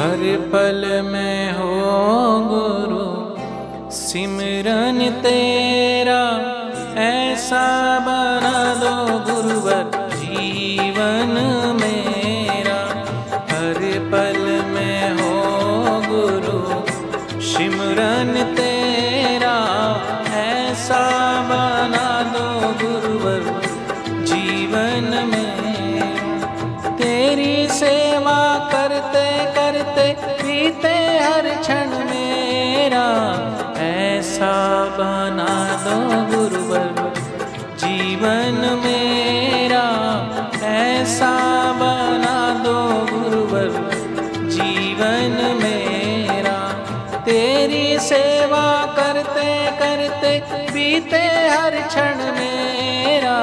हर पल में हो गुरु, सिमरन तेरा, ऐसा बना दो गुरुवर जीवन मेरा। हर पल में हो गुरु, सिमरन तेरा, ऐसा बना दो गुरुवर जीवन में। तेरी सेवा करते ऐसा बना दो गुरुवर। जीवन मेरा ऐसा बना दो गुरुवर। जीवन मेरा, तेरी सेवा करते करते बीते हर क्षण मेरा।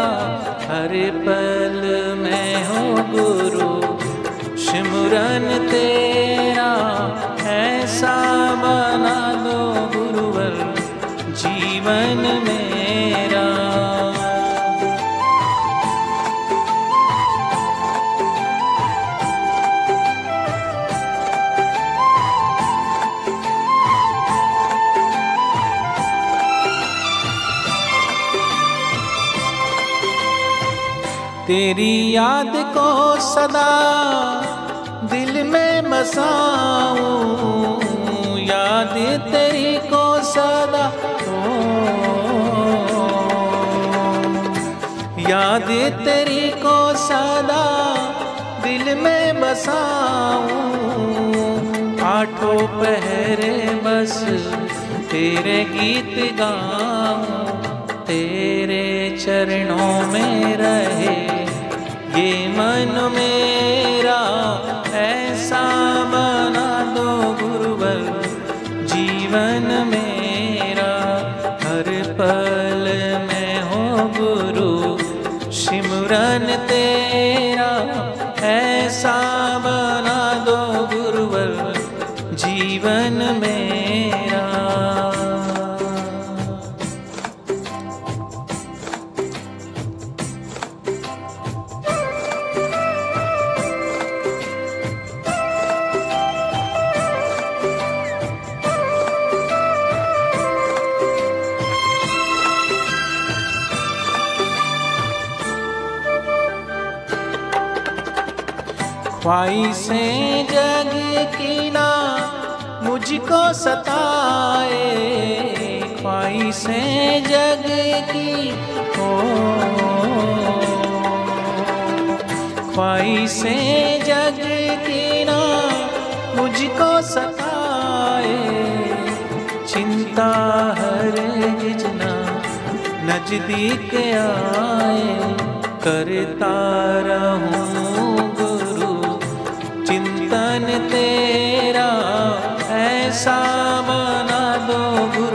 हर पल में हो गुरु सिमरन तेरा तेरी याद को सदा दिल में बसाऊं, याद तेरी को सदा याद तेरी को सदा दिल में बसाऊं, आठों पहरे बस तेरे गीत गाऊं। जीवन मेरा हर पल में हो गुरु सिमरन तेरा ऐसा ख्वाहिशें जग की ना मुझको सताए। ख्वाहिशें जग की हो। ख्वाहिशें जग की ना मुझको सताए। चिंता हर जना नज़दीक आए। करता रहूँ चिंतन तेरा ऐसा बना दो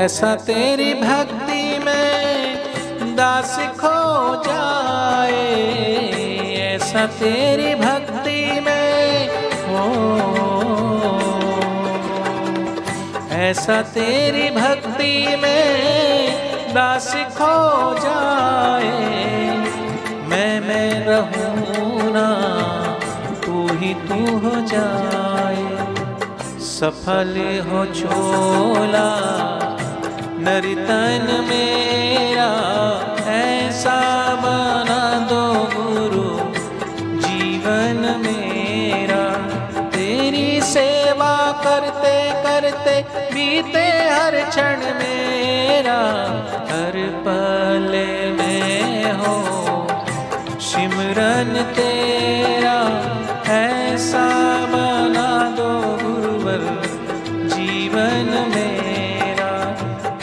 ऐसा तेरी भक्ति में दास खो जाए, ऐसा तेरी भक्ति में हो। ऐसा तेरी भक्ति में दास खो जाए, मैं मैं रहूँ ना, तू ही तू हो जाए। सफल हो छोला नर्तन मेरा, ऐसा बना दो गुरु। जीवन मेरा, तेरी सेवा करते करते बीते हर क्षण मेरा। हर पल में हो, सिमरन तेरा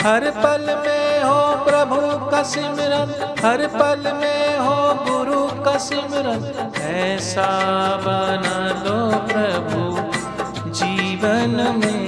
हर पल में हो प्रभु का सिमरन, हर पल में हो गुरु का सिमरन। ऐसा बना दो प्रभु, जीवन में